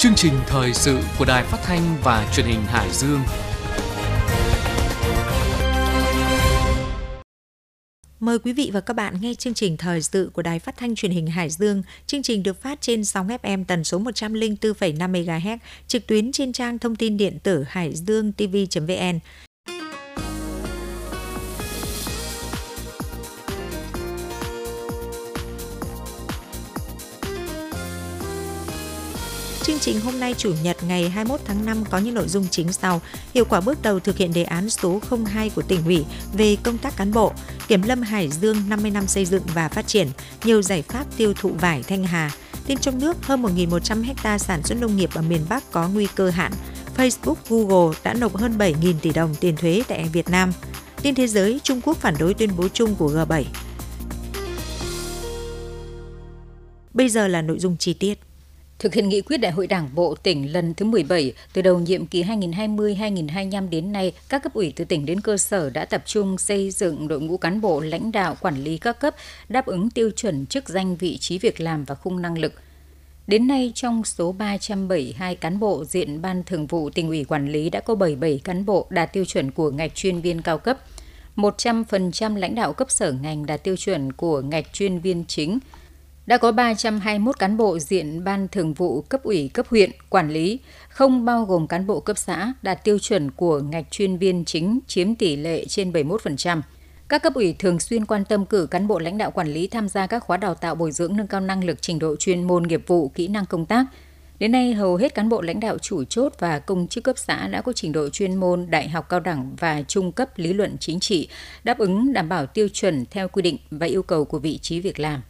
Chương trình thời sự của Đài Phát thanh và Truyền hình Hải Dương. Mời quý vị và các bạn nghe chương trình thời sự của Đài Phát thanh Truyền hình Hải Dương. Chương trình được phát trên sóng FM tần số 104,5 MHz, trực tuyến trên trang thông tin điện tử hải dương tv.vn. trình hôm nay Chủ nhật ngày 21 tháng 5 có những nội dung chính sau. Hiệu quả bước đầu thực hiện đề án số 02 của tỉnh ủy về công tác cán bộ, Kiểm lâm Hải Dương 50 năm xây dựng và phát triển, nhiều giải pháp tiêu thụ vải Thanh Hà. Tin trong nước, hơn 1.100 ha sản xuất nông nghiệp ở miền Bắc có nguy cơ hạn. Facebook, Google đã nộp hơn 7.000 tỷ đồng tiền thuế tại Việt Nam. Tin thế giới, Trung Quốc phản đối tuyên bố chung của G7. Bây giờ là nội dung chi tiết. Thực hiện nghị quyết Đại hội Đảng bộ tỉnh lần thứ 17, từ đầu nhiệm kỳ 2020-2025 đến nay, các cấp ủy từ tỉnh đến cơ sở đã tập trung xây dựng đội ngũ cán bộ lãnh đạo quản lý các cấp đáp ứng tiêu chuẩn chức danh vị trí việc làm và khung năng lực. Đến nay, trong số 372 cán bộ diện Ban Thường vụ tỉnh ủy quản lý đã có 77 cán bộ đạt tiêu chuẩn của ngạch chuyên viên cao cấp, 100% lãnh đạo cấp sở ngành đạt tiêu chuẩn của ngạch chuyên viên chính – đã có 321 cán bộ diện ban thường vụ cấp ủy cấp huyện quản lý, không bao gồm cán bộ cấp xã đạt tiêu chuẩn của ngạch chuyên viên chính chiếm tỷ lệ trên 71%. Các cấp ủy thường xuyên quan tâm cử cán bộ lãnh đạo quản lý tham gia các khóa đào tạo bồi dưỡng nâng cao năng lực trình độ chuyên môn nghiệp vụ, kỹ năng công tác. Đến nay, hầu hết cán bộ lãnh đạo chủ chốt và công chức cấp xã đã có trình độ chuyên môn đại học cao đẳng và trung cấp lý luận chính trị, đáp ứng đảm bảo tiêu chuẩn theo quy định và yêu cầu của vị trí việc làm.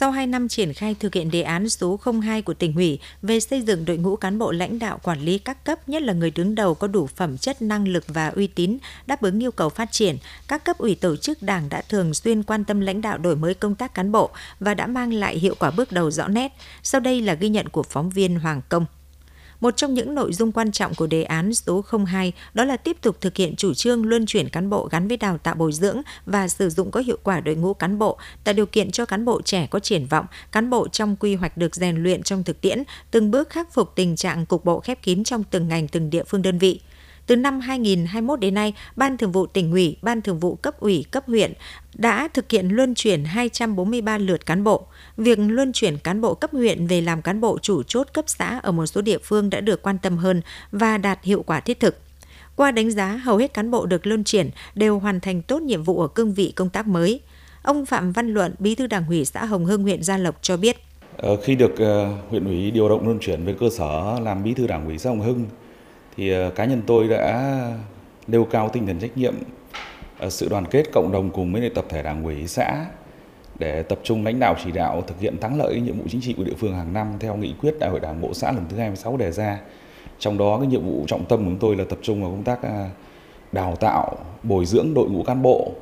Sau 2 năm triển khai thực hiện đề án số 02 của tỉnh ủy về xây dựng đội ngũ cán bộ lãnh đạo quản lý các cấp, nhất là người đứng đầu có đủ phẩm chất năng lực và uy tín, đáp ứng yêu cầu phát triển, các cấp ủy tổ chức đảng đã thường xuyên quan tâm lãnh đạo đổi mới công tác cán bộ và đã mang lại hiệu quả bước đầu rõ nét. Sau đây là ghi nhận của phóng viên Hoàng Công. Một trong những nội dung quan trọng của đề án số 02 đó là tiếp tục thực hiện chủ trương luân chuyển cán bộ gắn với đào tạo bồi dưỡng và sử dụng có hiệu quả đội ngũ cán bộ, tạo điều kiện cho cán bộ trẻ có triển vọng, cán bộ trong quy hoạch được rèn luyện trong thực tiễn, từng bước khắc phục tình trạng cục bộ khép kín trong từng ngành từng địa phương đơn vị. Từ năm 2021 đến nay, Ban Thường vụ tỉnh ủy, Ban Thường vụ cấp ủy, cấp huyện đã thực hiện luân chuyển 243 lượt cán bộ. Việc luân chuyển cán bộ cấp huyện về làm cán bộ chủ chốt cấp xã ở một số địa phương đã được quan tâm hơn và đạt hiệu quả thiết thực. Qua đánh giá, hầu hết cán bộ được luân chuyển đều hoàn thành tốt nhiệm vụ ở cương vị công tác mới. Ông Phạm Văn Luận, Bí thư Đảng ủy xã Hồng Hưng huyện Gia Lộc cho biết. Ờ, khi được ờ, huyện ủy điều động luân chuyển về cơ sở làm Bí thư Đảng ủy xã Hồng Hưng, thì ờ, cá nhân tôi đã nêu cao tinh thần trách nhiệm ờ, sự đoàn kết cộng đồng cùng với tập thể đảng ủy xã để tập trung lãnh đạo chỉ đạo thực hiện thắng lợi nhiệm vụ chính trị của địa phương hàng năm theo nghị quyết đại hội đảng bộ xã lần thứ 26 đề ra. Trong đó cái nhiệm vụ trọng tâm của chúng tôi là tập trung vào công tác ờ, đào tạo, bồi dưỡng đội ngũ cán bộ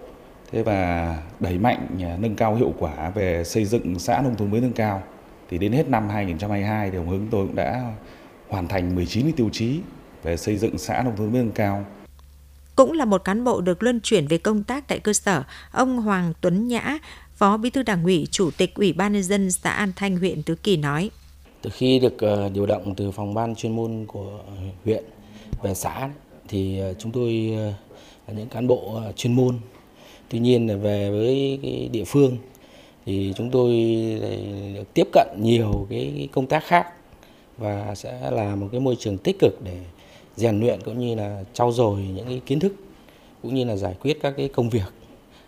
thế và đẩy mạnh nâng cao hiệu quả về xây dựng xã nông thôn mới nâng cao. Thì đến hết năm 2022 thì Hồng Hưng tôi cũng đã hoàn thành 19 tiêu chí về xây dựng xã nông thôn mới nâng cao. Cũng là một cán bộ được luân chuyển về công tác tại cơ sở, ông Hoàng Tuấn Nhã, Phó Bí thư Đảng ủy, Chủ tịch Ủy ban nhân dân xã An Thanh, huyện Tứ Kỳ nói: Từ khi được ờ, điều động từ phòng ban chuyên môn của huyện về xã thì ờ, chúng tôi ờ, là những cán bộ chuyên môn. Tuy nhiên là về với cái địa phương thì chúng tôi được tiếp cận nhiều cái công tác khác và sẽ là một cái môi trường tích cực để rèn luyện cũng như là trau dồi những cái kiến thức cũng như là giải quyết các cái công việc.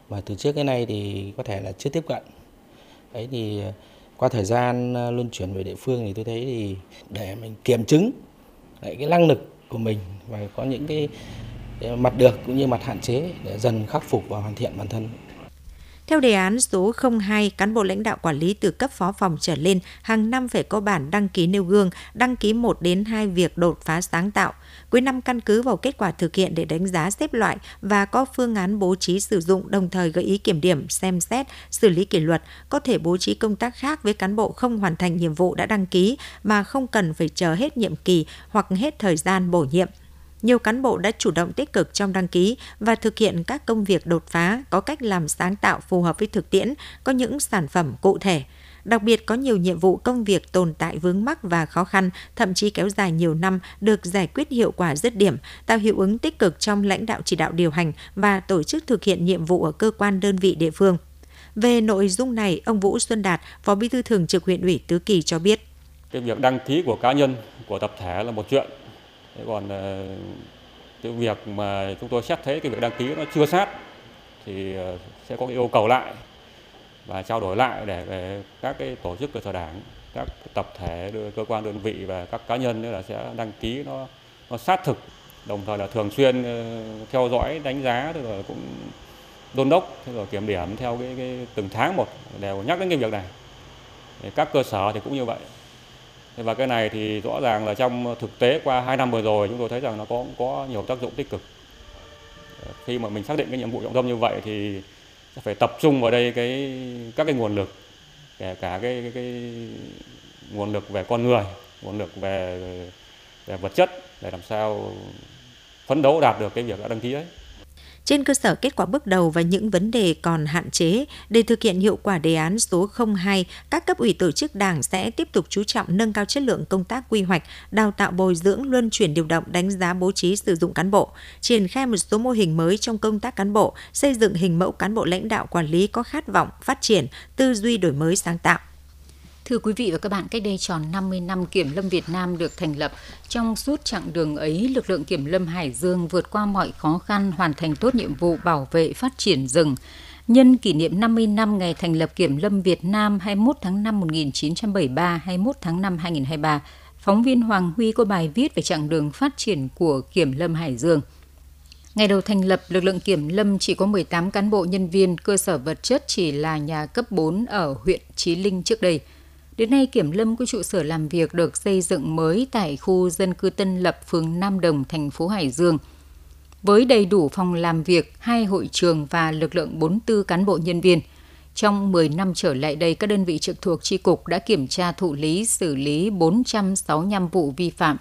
Mà từ trước cái nay thì có thể là chưa tiếp cận. Đấy thì, qua thời gian à, luân chuyển về địa phương thì tôi thấy thì để mình kiểm chứng lại cái năng lực của mình và có những cái à, mặt được cũng như mặt hạn chế để dần khắc phục và hoàn thiện bản thân theo đề án số 02, cán bộ lãnh đạo quản lý từ cấp phó phòng trở lên hàng năm phải có bản đăng ký nêu gương, đăng ký 1 đến 2 việc đột phá sáng tạo. Cuối năm căn cứ vào kết quả thực hiện để đánh giá xếp loại và có phương án bố trí sử dụng đồng thời gợi ý kiểm điểm, xem xét, xử lý kỷ luật, có thể bố trí công tác khác với cán bộ không hoàn thành nhiệm vụ đã đăng ký mà không cần phải chờ hết nhiệm kỳ hoặc hết thời gian bổ nhiệm nhiều cán bộ đã chủ động tích cực trong đăng ký và thực hiện các công việc đột phá, có cách làm sáng tạo phù hợp với thực tiễn, có những sản phẩm cụ thể. Đặc biệt có nhiều nhiệm vụ công việc tồn tại vướng mắc và khó khăn, thậm chí kéo dài nhiều năm được giải quyết hiệu quả dứt điểm, tạo hiệu ứng tích cực trong lãnh đạo chỉ đạo điều hành và tổ chức thực hiện nhiệm vụ ở cơ quan đơn vị địa phương. Về nội dung này, ông Vũ Xuân Đạt, Phó Bí thư Thường trực huyện ủy Tứ Kỳ cho biết. Cái việc đăng ký của cá nhân, của tập thể là một chuyện. Thế còn ờ, cái việc mà chúng tôi xét thấy cái việc đăng ký nó chưa sát thì ờ, sẽ có cái yêu cầu lại và trao đổi lại để ờ, các cái tổ chức cơ sở đảng, các tập thể, cơ quan đơn vị và các cá nhân nữa là sẽ đăng ký nó nó sát thực, đồng thời là thường xuyên theo dõi đánh giá rồi cũng đôn đốc rồi kiểm điểm theo cái, cái từng tháng một đều nhắc đến cái việc này. Các cơ sở thì cũng như vậy. Và cái này thì rõ ràng là trong thực tế qua 2 năm vừa rồi chúng tôi thấy rằng nó có có nhiều tác dụng tích cực. Khi mà mình xác định cái nhiệm vụ trọng tâm như vậy thì sẽ phải tập trung vào đây cái các cái nguồn lực kể cả cái, cái, cái nguồn lực về con người, nguồn lực về về vật chất để làm sao phấn đấu đạt được cái việc đã đăng ký ấy. Trên cơ sở kết quả bước đầu và những vấn đề còn hạn chế, để thực hiện hiệu quả đề án số 02, các cấp ủy tổ chức đảng sẽ tiếp tục chú trọng nâng cao chất lượng công tác quy hoạch, đào tạo bồi dưỡng luân chuyển điều động đánh giá bố trí sử dụng cán bộ, triển khai một số mô hình mới trong công tác cán bộ, xây dựng hình mẫu cán bộ lãnh đạo quản lý có khát vọng, phát triển, tư duy đổi mới sáng tạo. Thưa quý vị và các bạn, cách đây tròn 50 năm Kiểm lâm Việt Nam được thành lập. Trong suốt chặng đường ấy, lực lượng Kiểm lâm Hải Dương vượt qua mọi khó khăn, hoàn thành tốt nhiệm vụ bảo vệ phát triển rừng. Nhân kỷ niệm 50 năm ngày thành lập Kiểm lâm Việt Nam 21 tháng 5 1973, 21 tháng 5 2023, phóng viên Hoàng Huy có bài viết về chặng đường phát triển của Kiểm lâm Hải Dương. Ngày đầu thành lập, lực lượng kiểm lâm chỉ có 18 cán bộ nhân viên, cơ sở vật chất chỉ là nhà cấp 4 ở huyện Chí Linh trước đây – Đến nay, Kiểm Lâm có trụ sở làm việc được xây dựng mới tại khu dân cư Tân Lập, phường Nam Đồng, thành phố Hải Dương. Với đầy đủ phòng làm việc, hai hội trường và lực lượng 44 cán bộ nhân viên. Trong 10 năm trở lại đây, các đơn vị trực thuộc tri cục đã kiểm tra thụ lý xử lý 465 vụ vi phạm.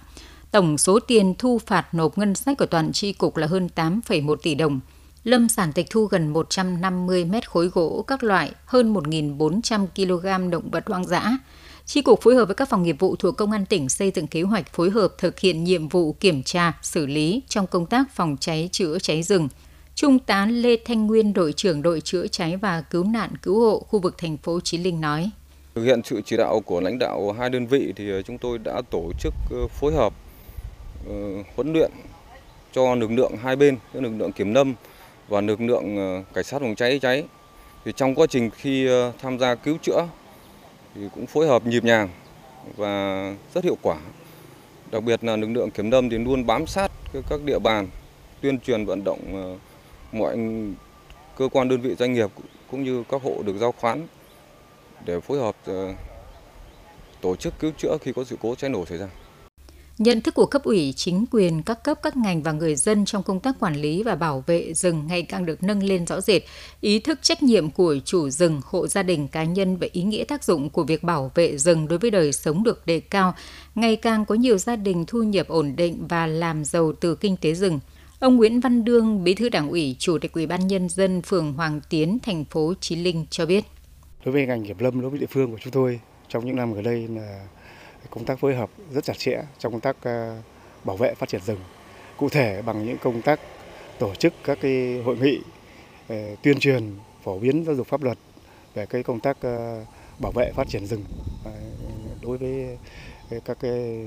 Tổng số tiền thu phạt nộp ngân sách của toàn tri cục là hơn 8,1 tỷ đồng – Lâm sản tịch thu gần 150 mét khối gỗ các loại, hơn 1.400 kg động vật hoang dã. Chi cục phối hợp với các phòng nghiệp vụ thuộc Công an tỉnh xây dựng kế hoạch phối hợp thực hiện nhiệm vụ kiểm tra, xử lý trong công tác phòng cháy chữa cháy rừng. Trung tá Lê Thanh Nguyên, đội trưởng đội chữa cháy và cứu nạn cứu hộ khu vực thành phố Chí Linh nói. Thực hiện sự chỉ đạo của lãnh đạo hai đơn vị thì ờ, chúng tôi đã tổ chức ờ, phối hợp ờ, huấn luyện cho lực lượng hai bên, lực lượng kiểm lâm và lực lượng ờ, cảnh sát phòng cháy cháy thì trong quá trình khi ờ, tham gia cứu chữa thì cũng phối hợp nhịp nhàng và rất hiệu quả. Đặc biệt là lực lượng kiểm lâm thì luôn bám sát các địa bàn, tuyên truyền vận động ờ, mọi cơ quan đơn vị doanh nghiệp cũng như các hộ được giao khoán để phối hợp tổ chức cứu chữa khi có sự cố cháy nổ xảy ra. Nhận thức của cấp ủy, chính quyền, các cấp, các ngành và người dân trong công tác quản lý và bảo vệ rừng ngày càng được nâng lên rõ rệt. Ý thức trách nhiệm của chủ rừng, hộ gia đình, cá nhân và ý nghĩa tác dụng của việc bảo vệ rừng đối với đời sống được đề cao. Ngày càng có nhiều gia đình thu nhập ổn định và làm giàu từ kinh tế rừng. Ông Nguyễn Văn Đương, Bí thư Đảng ủy, Chủ tịch Ủy ban nhân dân phường Hoàng Tiến, thành phố Chí Linh cho biết. Đối với ngành kiểm lâm đối với địa phương của chúng tôi trong những năm gần đây là công tác phối hợp rất chặt chẽ trong công tác ờ, bảo vệ phát triển rừng. Cụ thể bằng những công tác tổ chức các cái hội nghị ờ, tuyên truyền phổ biến giáo dục pháp luật về cái công tác ờ, bảo vệ phát triển rừng đối với các cái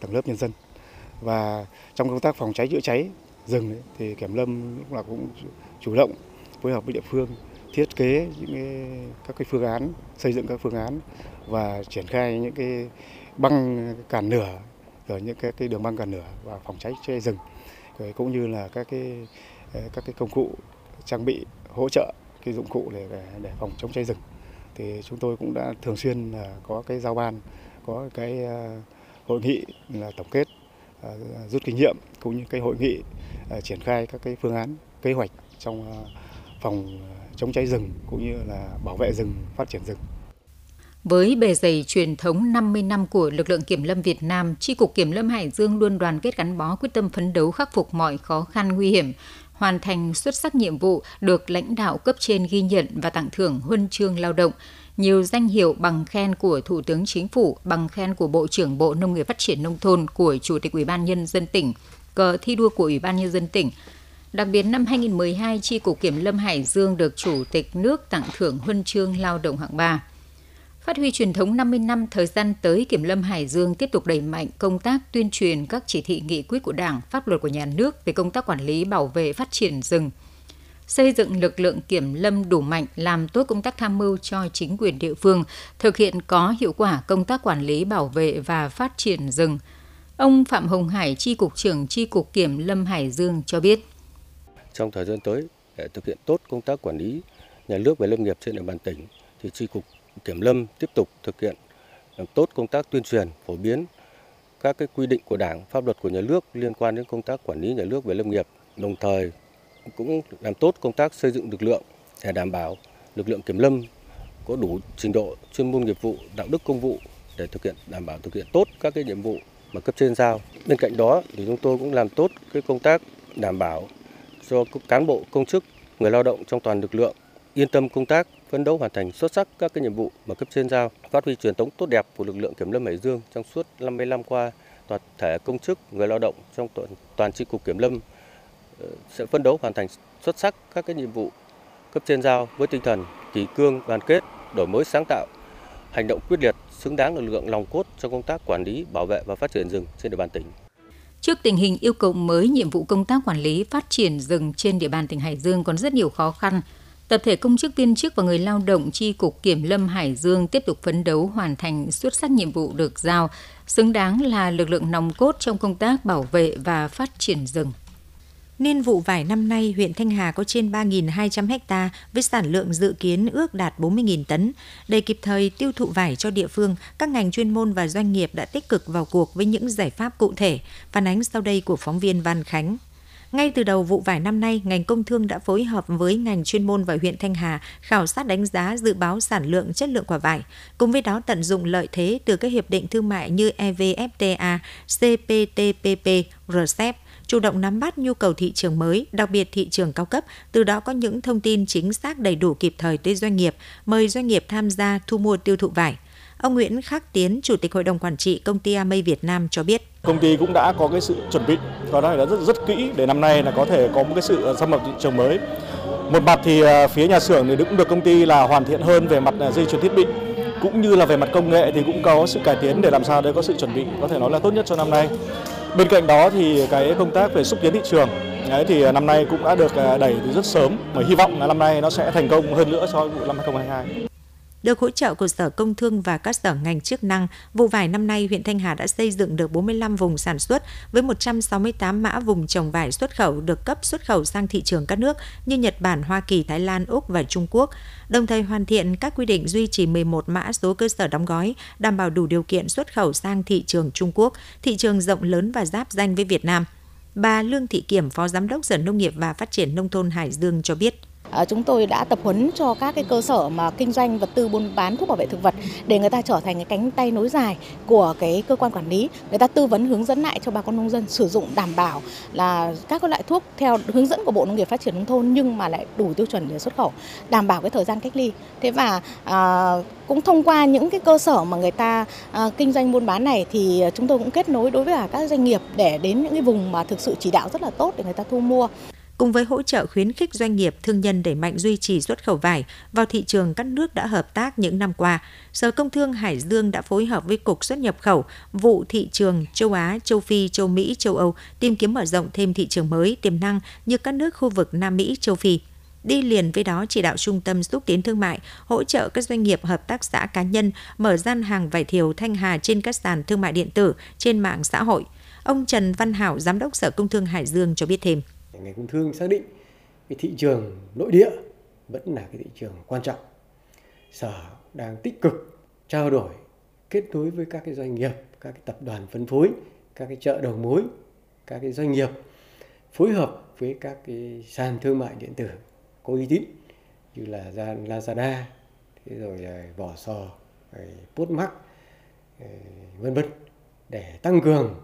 tầng lớp nhân dân và trong công tác phòng cháy chữa cháy rừng thì kiểm lâm cũng là cũng chủ động phối hợp với địa phương thiết kế những cái, các cái phương án xây dựng các phương án và triển khai những cái băng cản lửa rồi những cái, cái đường băng cản lửa và phòng cháy cháy rừng. Rồi cũng như là các cái ờ, các cái công cụ trang bị hỗ trợ cái dụng cụ để để phòng chống cháy rừng. Thì chúng tôi cũng đã thường xuyên là có cái giao ban có cái ờ, hội nghị là tổng kết ờ, rút kinh nghiệm cũng như cái hội nghị triển khai các cái phương án kế hoạch trong phòng chống cháy rừng cũng như là bảo vệ rừng phát triển rừng với bề dày truyền thống 50 năm của lực lượng kiểm lâm Việt Nam, Tri cục Kiểm lâm Hải Dương luôn đoàn kết gắn bó quyết tâm phấn đấu khắc phục mọi khó khăn nguy hiểm, hoàn thành xuất sắc nhiệm vụ được lãnh đạo cấp trên ghi nhận và tặng thưởng huân chương lao động. nhiều danh hiệu bằng khen của Thủ tướng Chính phủ, bằng khen của Bộ trưởng Bộ Nông nghiệp Phát triển Nông thôn, của Chủ tịch Ủy ban Nhân dân tỉnh, cờ thi đua của Ủy ban Nhân dân tỉnh. Đặc biệt năm 2012, Tri Cục Kiểm lâm Hải Dương được Chủ tịch nước tặng thưởng huân chương lao động hạng 3. Phát huy truyền thống 50 năm thời gian tới, Kiểm lâm Hải Dương tiếp tục đẩy mạnh công tác tuyên truyền các chỉ thị nghị quyết của Đảng, pháp luật của nhà nước về công tác quản lý bảo vệ phát triển rừng, xây dựng lực lượng kiểm lâm đủ mạnh, làm tốt công tác tham mưu cho chính quyền địa phương, thực hiện có hiệu quả công tác quản lý bảo vệ và phát triển rừng. Ông Phạm Hồng Hải, Tri Cục trưởng Tri Cục Kiểm lâm Hải Dương cho biết. Trong thời gian tới, để thực hiện tốt công tác quản lý nhà nước về lâm nghiệp trên địa bàn tỉnh, thì Tri Cục Kiểm lâm tiếp tục thực hiện làm tốt công tác tuyên truyền, phổ biến các cái quy định của Đảng, pháp luật của nhà nước liên quan đến công tác quản lý nhà nước về lâm nghiệp, đồng thời cũng làm tốt công tác xây dựng lực lượng để đảm bảo lực lượng kiểm lâm có đủ trình độ chuyên môn nghiệp vụ, đạo đức công vụ để thực hiện đảm bảo thực hiện tốt các cái nhiệm vụ mà cấp trên giao. Bên cạnh đó thì chúng tôi cũng làm tốt cái công tác đảm bảo cho cán bộ công chức, người lao động trong toàn lực lượng yên tâm công tác, phấn đấu hoàn thành xuất sắc các cái nhiệm vụ mà cấp trên giao, phát huy truyền thống tốt đẹp của lực lượng kiểm lâm Hải Dương trong suốt 50 năm qua, toàn thể công chức, người lao động trong toàn, toàn tri cục kiểm lâm ờ, sẽ phấn đấu hoàn thành xuất sắc các cái nhiệm vụ cấp trên giao với tinh thần kỳ cương, đoàn kết, đổi mới sáng tạo, hành động quyết liệt, xứng đáng là lực lượng lòng cốt trong công tác quản lý, bảo vệ và phát triển rừng trên địa bàn tỉnh. Trước tình hình yêu cầu mới, nhiệm vụ công tác quản lý phát triển rừng trên địa bàn tỉnh Hải Dương còn rất nhiều khó khăn. Tập thể công chức viên chức và người lao động chi cục Kiểm lâm Hải Dương tiếp tục phấn đấu hoàn thành xuất sắc nhiệm vụ được giao, xứng đáng là lực lượng nòng cốt trong công tác bảo vệ và phát triển rừng. Niên vụ vải năm nay, huyện Thanh Hà có trên 3.200 ha với sản lượng dự kiến ước đạt 40.000 tấn. Để kịp thời tiêu thụ vải cho địa phương, các ngành chuyên môn và doanh nghiệp đã tích cực vào cuộc với những giải pháp cụ thể. Phản ánh sau đây của phóng viên Văn Khánh. Ngay từ đầu vụ vải năm nay, ngành công thương đã phối hợp với ngành chuyên môn và huyện Thanh Hà khảo sát đánh giá dự báo sản lượng chất lượng quả vải, cùng với đó tận dụng lợi thế từ các hiệp định thương mại như EVFTA, CPTPP, RCEP, chủ động nắm bắt nhu cầu thị trường mới, đặc biệt thị trường cao cấp, từ đó có những thông tin chính xác đầy đủ kịp thời tới doanh nghiệp, mời doanh nghiệp tham gia thu mua tiêu thụ vải. Ông Nguyễn Khắc Tiến, Chủ tịch Hội đồng Quản trị Công ty Amay Việt Nam cho biết. Công ty cũng đã có cái sự chuẩn bị và đó là rất rất kỹ để năm nay là có thể có một cái sự xâm nhập thị trường mới. Một mặt thì ờ, phía nhà xưởng thì cũng được công ty là hoàn thiện hơn về mặt ờ, dây chuyền thiết bị cũng như là về mặt công nghệ thì cũng có sự cải tiến để làm sao để có sự chuẩn bị có thể nói là tốt nhất cho năm nay. Bên cạnh đó thì cái công tác về xúc tiến thị trường Đấy, thì ờ, năm nay cũng đã được đẩy từ rất sớm và hy vọng là năm nay nó sẽ thành công hơn nữa so với vụ năm 2022. Được hỗ trợ của Sở Công Thương và các sở ngành chức năng, vụ vải năm nay huyện Thanh Hà đã xây dựng được 45 vùng sản xuất với 168 mã vùng trồng vải xuất khẩu được cấp xuất khẩu sang thị trường các nước như Nhật Bản, Hoa Kỳ, Thái Lan, Úc và Trung Quốc, đồng thời hoàn thiện các quy định duy trì 11 mã số cơ sở đóng gói, đảm bảo đủ điều kiện xuất khẩu sang thị trường Trung Quốc, thị trường rộng lớn và giáp danh với Việt Nam. Bà Lương Thị Kiểm, Phó Giám đốc Sở Nông nghiệp và Phát triển Nông thôn Hải Dương cho biết. Ờ, chúng tôi đã tập huấn cho các cái cơ sở mà kinh doanh vật tư buôn bán thuốc bảo vệ thực vật để người ta trở thành cái cánh tay nối dài của cái cơ quan quản lý. Người ta tư vấn hướng dẫn lại cho bà con nông dân sử dụng đảm bảo là các loại thuốc theo hướng dẫn của bộ nông nghiệp phát triển nông thôn nhưng mà lại đủ tiêu chuẩn để xuất khẩu đảm bảo cái thời gian cách ly. Thế và à, cũng thông qua những cái cơ sở mà người ta à, kinh doanh buôn bán này thì chúng tôi cũng kết nối đối với cả các doanh nghiệp để đến những cái vùng mà thực sự chỉ đạo rất là tốt để người ta thu mua cùng với hỗ trợ khuyến khích doanh nghiệp thương nhân đẩy mạnh duy trì xuất khẩu vải vào thị trường các nước đã hợp tác những năm qua, Sở Công Thương Hải Dương đã phối hợp với Cục xuất nhập khẩu, vụ thị trường châu Á, châu Phi, châu Mỹ, châu Âu tìm kiếm mở rộng thêm thị trường mới tiềm năng như các nước khu vực Nam Mỹ, châu Phi. Đi liền với đó chỉ đạo trung tâm xúc tiến thương mại, hỗ trợ các doanh nghiệp hợp tác xã cá nhân mở gian hàng vải thiều Thanh Hà trên các sàn thương mại điện tử trên mạng xã hội. Ông Trần Văn Hảo, Giám đốc Sở Công Thương Hải Dương cho biết thêm ngành công thương xác định cái thị trường nội địa vẫn là cái thị trường quan trọng. Sở đang tích cực trao đổi, kết nối với các cái doanh nghiệp, các cái tập đoàn phân phối, các cái chợ đầu mối, các cái doanh nghiệp, phối hợp với các cái sàn thương mại điện tử có uy tín như là Lazada, thế rồi vỏ sò Postmark vân vân để tăng cường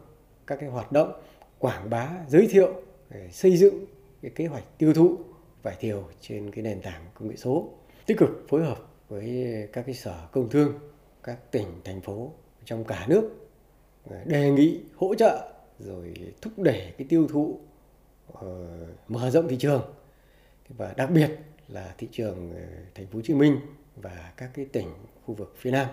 các cái hoạt động, quảng bá, giới thiệu xây dựng cái kế hoạch tiêu thụ vải thiều trên cái nền tảng công nghệ số tích cực phối hợp với các cái sở công thương, các tỉnh, thành phố trong cả nước ờ, đề nghị hỗ trợ rồi thúc đẩy cái tiêu thụ uh, mở rộng thị trường và đặc biệt là thị trường ờ, thành phố Hồ Chí Minh và các cái tỉnh khu vực phía Nam.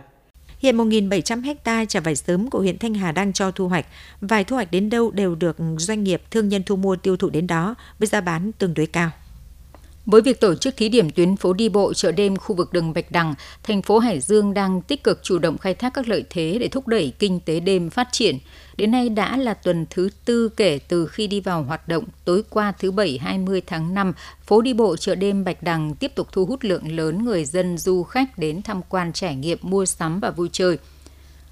Hiện 1.700 ha trà vải sớm của huyện Thanh Hà đang cho thu hoạch. Vải thu hoạch đến đâu đều được doanh nghiệp, thương nhân thu mua tiêu thụ đến đó với giá bán tương đối cao. Với việc tổ chức thí điểm tuyến phố đi bộ chợ đêm khu vực đường Bạch Đằng, thành phố Hải Dương đang tích cực chủ động khai thác các lợi thế để thúc đẩy kinh tế đêm phát triển. Đến nay đã là tuần thứ tư kể từ khi đi vào hoạt động. Tối qua thứ Bảy 20 tháng 5, phố đi bộ chợ đêm Bạch Đằng tiếp tục thu hút lượng lớn người dân du khách đến tham quan trải nghiệm mua sắm và vui chơi.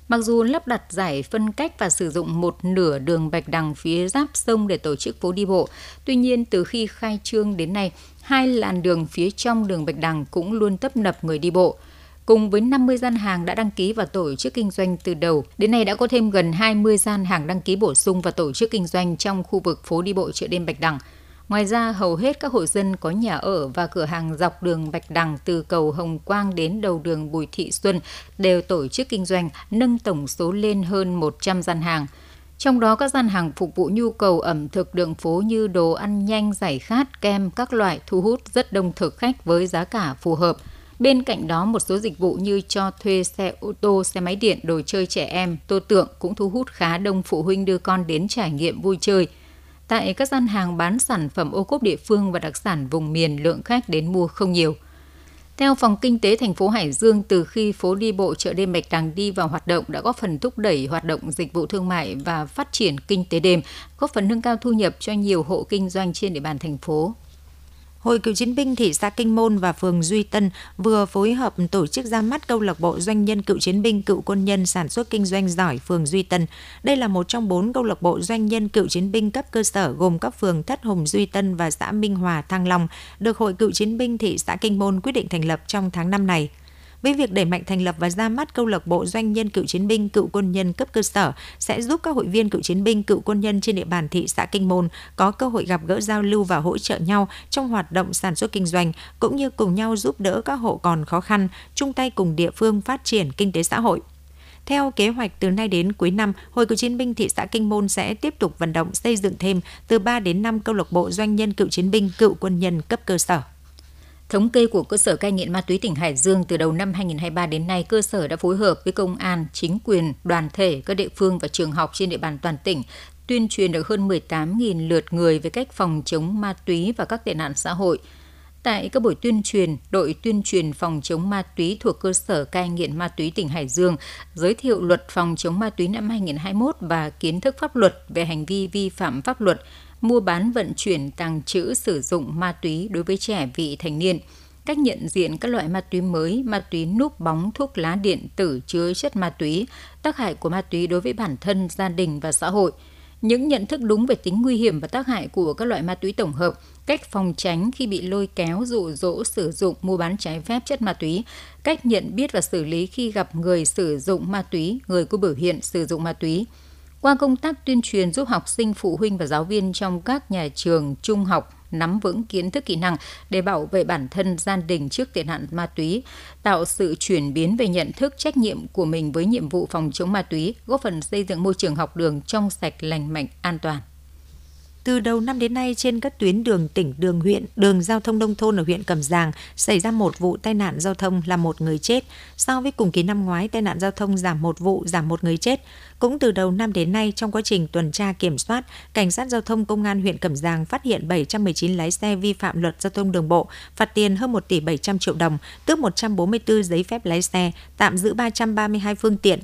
Mặc dù lắp đặt giải phân cách và sử dụng một nửa đường Bạch Đằng phía giáp sông để tổ chức phố đi bộ, tuy nhiên từ khi khai trương đến nay, hai làn đường phía trong đường Bạch Đằng cũng luôn tấp nập người đi bộ. Cùng với 50 gian hàng đã đăng ký và tổ chức kinh doanh từ đầu, đến nay đã có thêm gần 20 gian hàng đăng ký bổ sung và tổ chức kinh doanh trong khu vực phố đi bộ chợ đêm Bạch Đằng. Ngoài ra, hầu hết các hộ dân có nhà ở và cửa hàng dọc đường Bạch Đằng từ cầu Hồng Quang đến đầu đường Bùi Thị Xuân đều tổ chức kinh doanh, nâng tổng số lên hơn 100 gian hàng. Trong đó các gian hàng phục vụ nhu cầu ẩm thực đường phố như đồ ăn nhanh, giải khát, kem các loại thu hút rất đông thực khách với giá cả phù hợp. Bên cạnh đó, một số dịch vụ như cho thuê xe ô tô, xe máy điện, đồ chơi trẻ em, tô tượng cũng thu hút khá đông phụ huynh đưa con đến trải nghiệm vui chơi. Tại các gian hàng bán sản phẩm ô cốp địa phương và đặc sản vùng miền, lượng khách đến mua không nhiều. Theo Phòng Kinh tế thành phố Hải Dương, từ khi phố đi bộ chợ đêm Bạch Đằng đi vào hoạt động đã góp phần thúc đẩy hoạt động dịch vụ thương mại và phát triển kinh tế đêm, góp phần nâng cao thu nhập cho nhiều hộ kinh doanh trên địa bàn thành phố. Hội cựu chiến binh thị xã Kinh Môn và phường Duy Tân vừa phối hợp tổ chức ra mắt câu lạc bộ doanh nhân cựu chiến binh, cựu quân nhân sản xuất kinh doanh giỏi phường Duy Tân. Đây là một trong bốn câu lạc bộ doanh nhân cựu chiến binh cấp cơ sở gồm các phường Thất Hùng, Duy Tân và xã Minh Hòa, Thăng Long, được Hội cựu chiến binh thị xã Kinh Môn quyết định thành lập trong tháng năm này. Với việc đẩy mạnh thành lập và ra mắt câu lạc bộ doanh nhân cựu chiến binh, cựu quân nhân cấp cơ sở sẽ giúp các hội viên cựu chiến binh, cựu quân nhân trên địa bàn thị xã Kinh Môn có cơ hội gặp gỡ giao lưu và hỗ trợ nhau trong hoạt động sản xuất kinh doanh, cũng như cùng nhau giúp đỡ các hộ còn khó khăn, chung tay cùng địa phương phát triển kinh tế xã hội. Theo kế hoạch từ nay đến cuối năm, Hội cựu chiến binh thị xã Kinh Môn sẽ tiếp tục vận động xây dựng thêm từ 3 đến 5 câu lạc bộ doanh nhân cựu chiến binh, cựu quân nhân cấp cơ sở. Thống kê của cơ sở cai nghiện ma túy tỉnh Hải Dương từ đầu năm 2023 đến nay, cơ sở đã phối hợp với công an, chính quyền, đoàn thể, các địa phương và trường học trên địa bàn toàn tỉnh tuyên truyền được hơn 18.000 lượt người về cách phòng chống ma túy và các tệ nạn xã hội. Tại các buổi tuyên truyền, đội tuyên truyền phòng chống ma túy thuộc cơ sở cai nghiện ma túy tỉnh Hải Dương giới thiệu luật phòng chống ma túy năm 2021 và kiến thức pháp luật về hành vi vi phạm pháp luật, mua bán vận chuyển tàng trữ sử dụng ma túy đối với trẻ vị thành niên, cách nhận diện các loại ma túy mới, ma túy núp bóng, thuốc lá điện tử chứa chất ma túy, tác hại của ma túy đối với bản thân, gia đình và xã hội, những nhận thức đúng về tính nguy hiểm và tác hại của các loại ma túy tổng hợp, cách phòng tránh khi bị lôi kéo dụ dỗ sử dụng mua bán trái phép chất ma túy, cách nhận biết và xử lý khi gặp người sử dụng ma túy, người có biểu hiện sử dụng ma túy, qua công tác tuyên truyền giúp học sinh, phụ huynh và giáo viên trong các nhà trường trung học nắm vững kiến thức kỹ năng để bảo vệ bản thân gia đình trước tệ nạn ma túy, tạo sự chuyển biến về nhận thức trách nhiệm của mình với nhiệm vụ phòng chống ma túy, góp phần xây dựng môi trường học đường trong sạch, lành mạnh, an toàn. Từ đầu năm đến nay, trên các tuyến đường tỉnh, đường huyện, đường giao thông nông thôn ở huyện Cẩm Giàng xảy ra một vụ tai nạn giao thông làm một người chết. So với cùng kỳ năm ngoái, tai nạn giao thông giảm một vụ, giảm một người chết. Cũng từ đầu năm đến nay, trong quá trình tuần tra kiểm soát, Cảnh sát Giao thông Công an huyện Cẩm Giàng phát hiện 719 lái xe vi phạm luật giao thông đường bộ, phạt tiền hơn 1 tỷ 700 triệu đồng, tước 144 giấy phép lái xe, tạm giữ 332 phương tiện,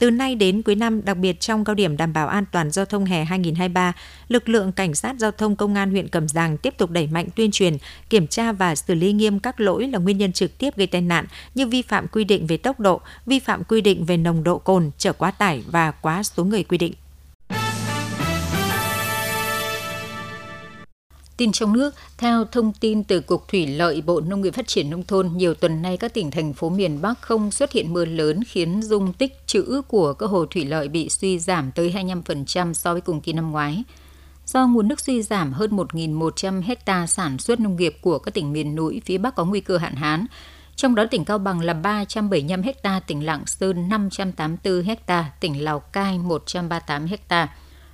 từ nay đến cuối năm, đặc biệt trong cao điểm đảm bảo an toàn giao thông hè 2023, lực lượng cảnh sát giao thông công an huyện Cẩm Giàng tiếp tục đẩy mạnh tuyên truyền, kiểm tra và xử lý nghiêm các lỗi là nguyên nhân trực tiếp gây tai nạn như vi phạm quy định về tốc độ, vi phạm quy định về nồng độ cồn, chở quá tải và quá số người quy định. Tin trong nước, theo thông tin từ Cục Thủy lợi Bộ Nông nghiệp Phát triển Nông thôn, nhiều tuần nay các tỉnh thành phố miền Bắc không xuất hiện mưa lớn khiến dung tích trữ của các hồ thủy lợi bị suy giảm tới 25% so với cùng kỳ năm ngoái. Do nguồn nước suy giảm hơn 1.100 hecta sản xuất nông nghiệp của các tỉnh miền núi phía Bắc có nguy cơ hạn hán, trong đó tỉnh Cao Bằng là 375 ha, tỉnh Lạng Sơn 584 ha, tỉnh Lào Cai 138 ha.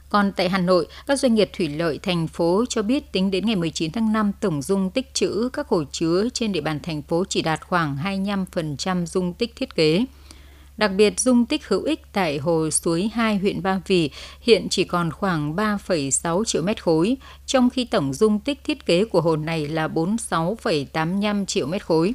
Còn tại Hà Nội, các doanh nghiệp thủy lợi thành phố cho biết tính đến ngày 19 tháng 5, tổng dung tích trữ các hồ chứa trên địa bàn thành phố chỉ đạt khoảng 25% dung tích thiết kế. Đặc biệt, dung tích hữu ích tại hồ suối 2 huyện Ba Vì hiện chỉ còn khoảng 3,6 triệu mét khối, trong khi tổng dung tích thiết kế của hồ này là 46,85 triệu mét khối.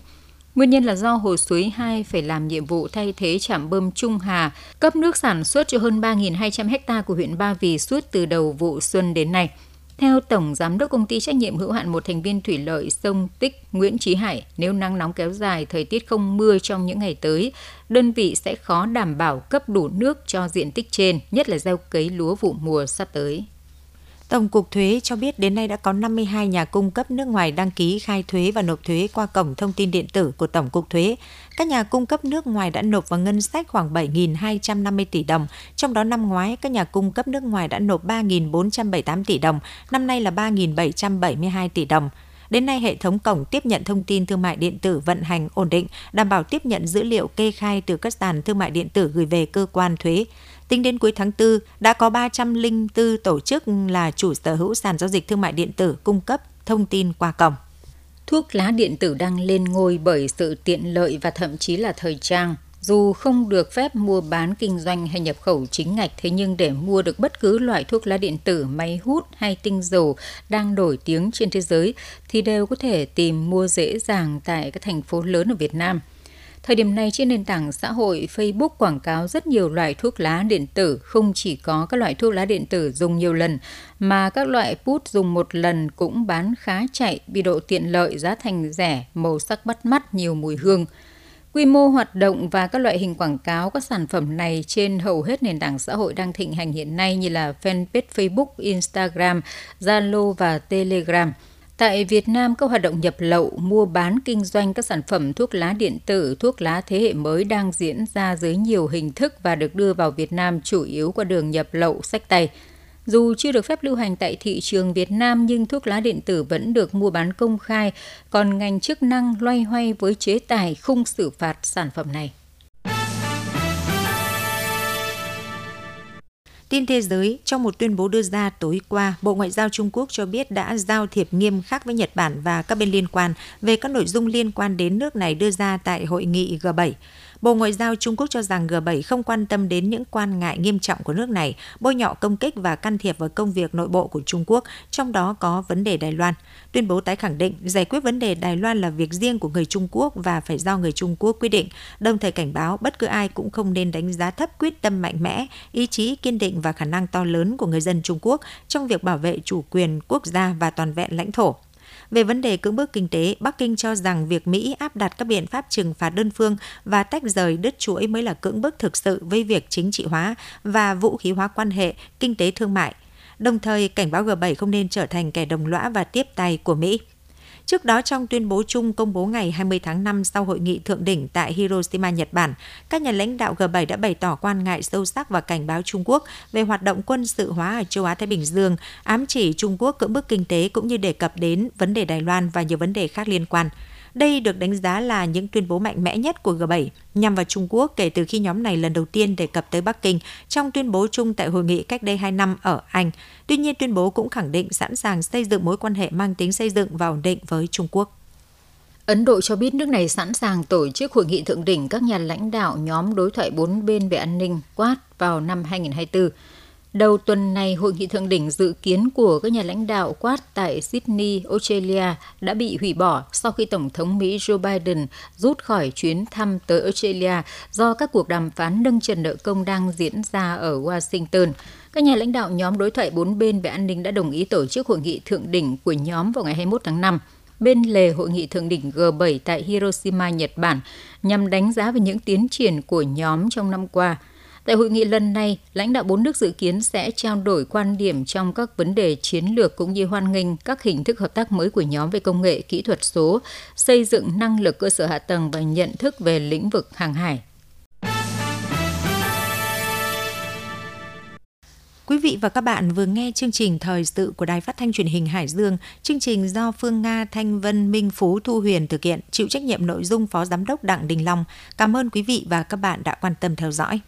Nguyên nhân là do hồ suối 2 phải làm nhiệm vụ thay thế trạm bơm Trung Hà, cấp nước sản xuất cho hơn 3.200 ha của huyện Ba Vì suốt từ đầu vụ xuân đến nay. Theo Tổng Giám đốc Công ty Trách nhiệm hữu hạn một thành viên thủy lợi sông Tích Nguyễn Trí Hải, nếu nắng nóng kéo dài, thời tiết không mưa trong những ngày tới, đơn vị sẽ khó đảm bảo cấp đủ nước cho diện tích trên, nhất là gieo cấy lúa vụ mùa sắp tới. Tổng cục Thuế cho biết đến nay đã có 52 nhà cung cấp nước ngoài đăng ký khai thuế và nộp thuế qua cổng thông tin điện tử của Tổng cục Thuế. Các nhà cung cấp nước ngoài đã nộp vào ngân sách khoảng 7.250 tỷ đồng, trong đó năm ngoái các nhà cung cấp nước ngoài đã nộp 3.478 tỷ đồng, năm nay là 3.772 tỷ đồng. Đến nay, hệ thống cổng tiếp nhận thông tin thương mại điện tử vận hành ổn định, đảm bảo tiếp nhận dữ liệu kê khai từ các sàn thương mại điện tử gửi về cơ quan thuế. Tính đến cuối tháng 4, đã có 304 tổ chức là chủ sở hữu sàn giao dịch thương mại điện tử cung cấp thông tin qua cổng. Thuốc lá điện tử đang lên ngôi bởi sự tiện lợi và thậm chí là thời trang. Dù không được phép mua bán kinh doanh hay nhập khẩu chính ngạch, thế nhưng để mua được bất cứ loại thuốc lá điện tử, máy hút hay tinh dầu đang nổi tiếng trên thế giới thì đều có thể tìm mua dễ dàng tại các thành phố lớn ở Việt Nam. Thời điểm này trên nền tảng xã hội Facebook quảng cáo rất nhiều loại thuốc lá điện tử, không chỉ có các loại thuốc lá điện tử dùng nhiều lần, mà các loại put dùng một lần cũng bán khá chạy vì độ tiện lợi, giá thành rẻ, màu sắc bắt mắt, nhiều mùi hương. Quy mô hoạt động và các loại hình quảng cáo các sản phẩm này trên hầu hết nền tảng xã hội đang thịnh hành hiện nay như là fanpage Facebook, Instagram, Zalo và Telegram – Tại Việt Nam, các hoạt động nhập lậu, mua bán kinh doanh các sản phẩm thuốc lá điện tử, thuốc lá thế hệ mới đang diễn ra dưới nhiều hình thức và được đưa vào Việt Nam chủ yếu qua đường nhập lậu sách tay. Dù chưa được phép lưu hành tại thị trường Việt Nam nhưng thuốc lá điện tử vẫn được mua bán công khai, còn ngành chức năng loay hoay với chế tài khung xử phạt sản phẩm này. Tin thế giới, trong một tuyên bố đưa ra tối qua, Bộ Ngoại giao Trung Quốc cho biết đã giao thiệp nghiêm khắc với Nhật Bản và các bên liên quan về các nội dung liên quan đến nước này đưa ra tại hội nghị G7. Bộ Ngoại giao Trung Quốc cho rằng G7 không quan tâm đến những quan ngại nghiêm trọng của nước này, bôi nhọ công kích và can thiệp vào công việc nội bộ của Trung Quốc, trong đó có vấn đề Đài Loan. Tuyên bố tái khẳng định giải quyết vấn đề Đài Loan là việc riêng của người Trung Quốc và phải do người Trung Quốc quyết định, đồng thời cảnh báo bất cứ ai cũng không nên đánh giá thấp quyết tâm mạnh mẽ, ý chí kiên định và khả năng to lớn của người dân Trung Quốc trong việc bảo vệ chủ quyền quốc gia và toàn vẹn lãnh thổ. Về vấn đề cưỡng bức kinh tế, Bắc Kinh cho rằng việc Mỹ áp đặt các biện pháp trừng phạt đơn phương và tách rời đứt chuỗi mới là cưỡng bức thực sự với việc chính trị hóa và vũ khí hóa quan hệ kinh tế thương mại. Đồng thời cảnh báo G7 không nên trở thành kẻ đồng lõa và tiếp tay của Mỹ. Trước đó, trong tuyên bố chung công bố ngày 20 tháng 5 sau hội nghị thượng đỉnh tại Hiroshima, Nhật Bản, các nhà lãnh đạo G7 đã bày tỏ quan ngại sâu sắc và cảnh báo Trung Quốc về hoạt động quân sự hóa ở châu Á-Thái Bình Dương, ám chỉ Trung Quốc cưỡng bức kinh tế cũng như đề cập đến vấn đề Đài Loan và nhiều vấn đề khác liên quan. Đây được đánh giá là những tuyên bố mạnh mẽ nhất của G7 nhằm vào Trung Quốc kể từ khi nhóm này lần đầu tiên đề cập tới Bắc Kinh trong tuyên bố chung tại hội nghị cách đây 2 năm ở Anh. Tuy nhiên, tuyên bố cũng khẳng định sẵn sàng xây dựng mối quan hệ mang tính xây dựng và ổn định với Trung Quốc. Ấn Độ cho biết nước này sẵn sàng tổ chức hội nghị thượng đỉnh các nhà lãnh đạo nhóm đối thoại bốn bên về an ninh Quad vào năm 2024. Đầu tuần này, hội nghị thượng đỉnh dự kiến của các nhà lãnh đạo Quad tại Sydney, Australia đã bị hủy bỏ sau khi Tổng thống Mỹ Joe Biden rút khỏi chuyến thăm tới Australia do các cuộc đàm phán nâng trần nợ công đang diễn ra ở Washington. Các nhà lãnh đạo nhóm đối thoại bốn bên về an ninh đã đồng ý tổ chức hội nghị thượng đỉnh của nhóm vào ngày 21 tháng 5 bên lề hội nghị thượng đỉnh G7 tại Hiroshima, Nhật Bản nhằm đánh giá về những tiến triển của nhóm trong năm qua – Tại hội nghị lần này, lãnh đạo bốn nước dự kiến sẽ trao đổi quan điểm trong các vấn đề chiến lược cũng như hoan nghênh các hình thức hợp tác mới của nhóm về công nghệ, kỹ thuật số, xây dựng năng lực cơ sở hạ tầng và nhận thức về lĩnh vực hàng hải. Quý vị và các bạn vừa nghe chương trình thời sự của Đài Phát thanh Truyền hình Hải Dương. Chương trình do Phương Nga, Thanh Vân, Minh Phú, Thu Huyền thực hiện, chịu trách nhiệm nội dung Phó Giám đốc Đặng Đình Long. Cảm ơn quý vị và các bạn đã quan tâm theo dõi.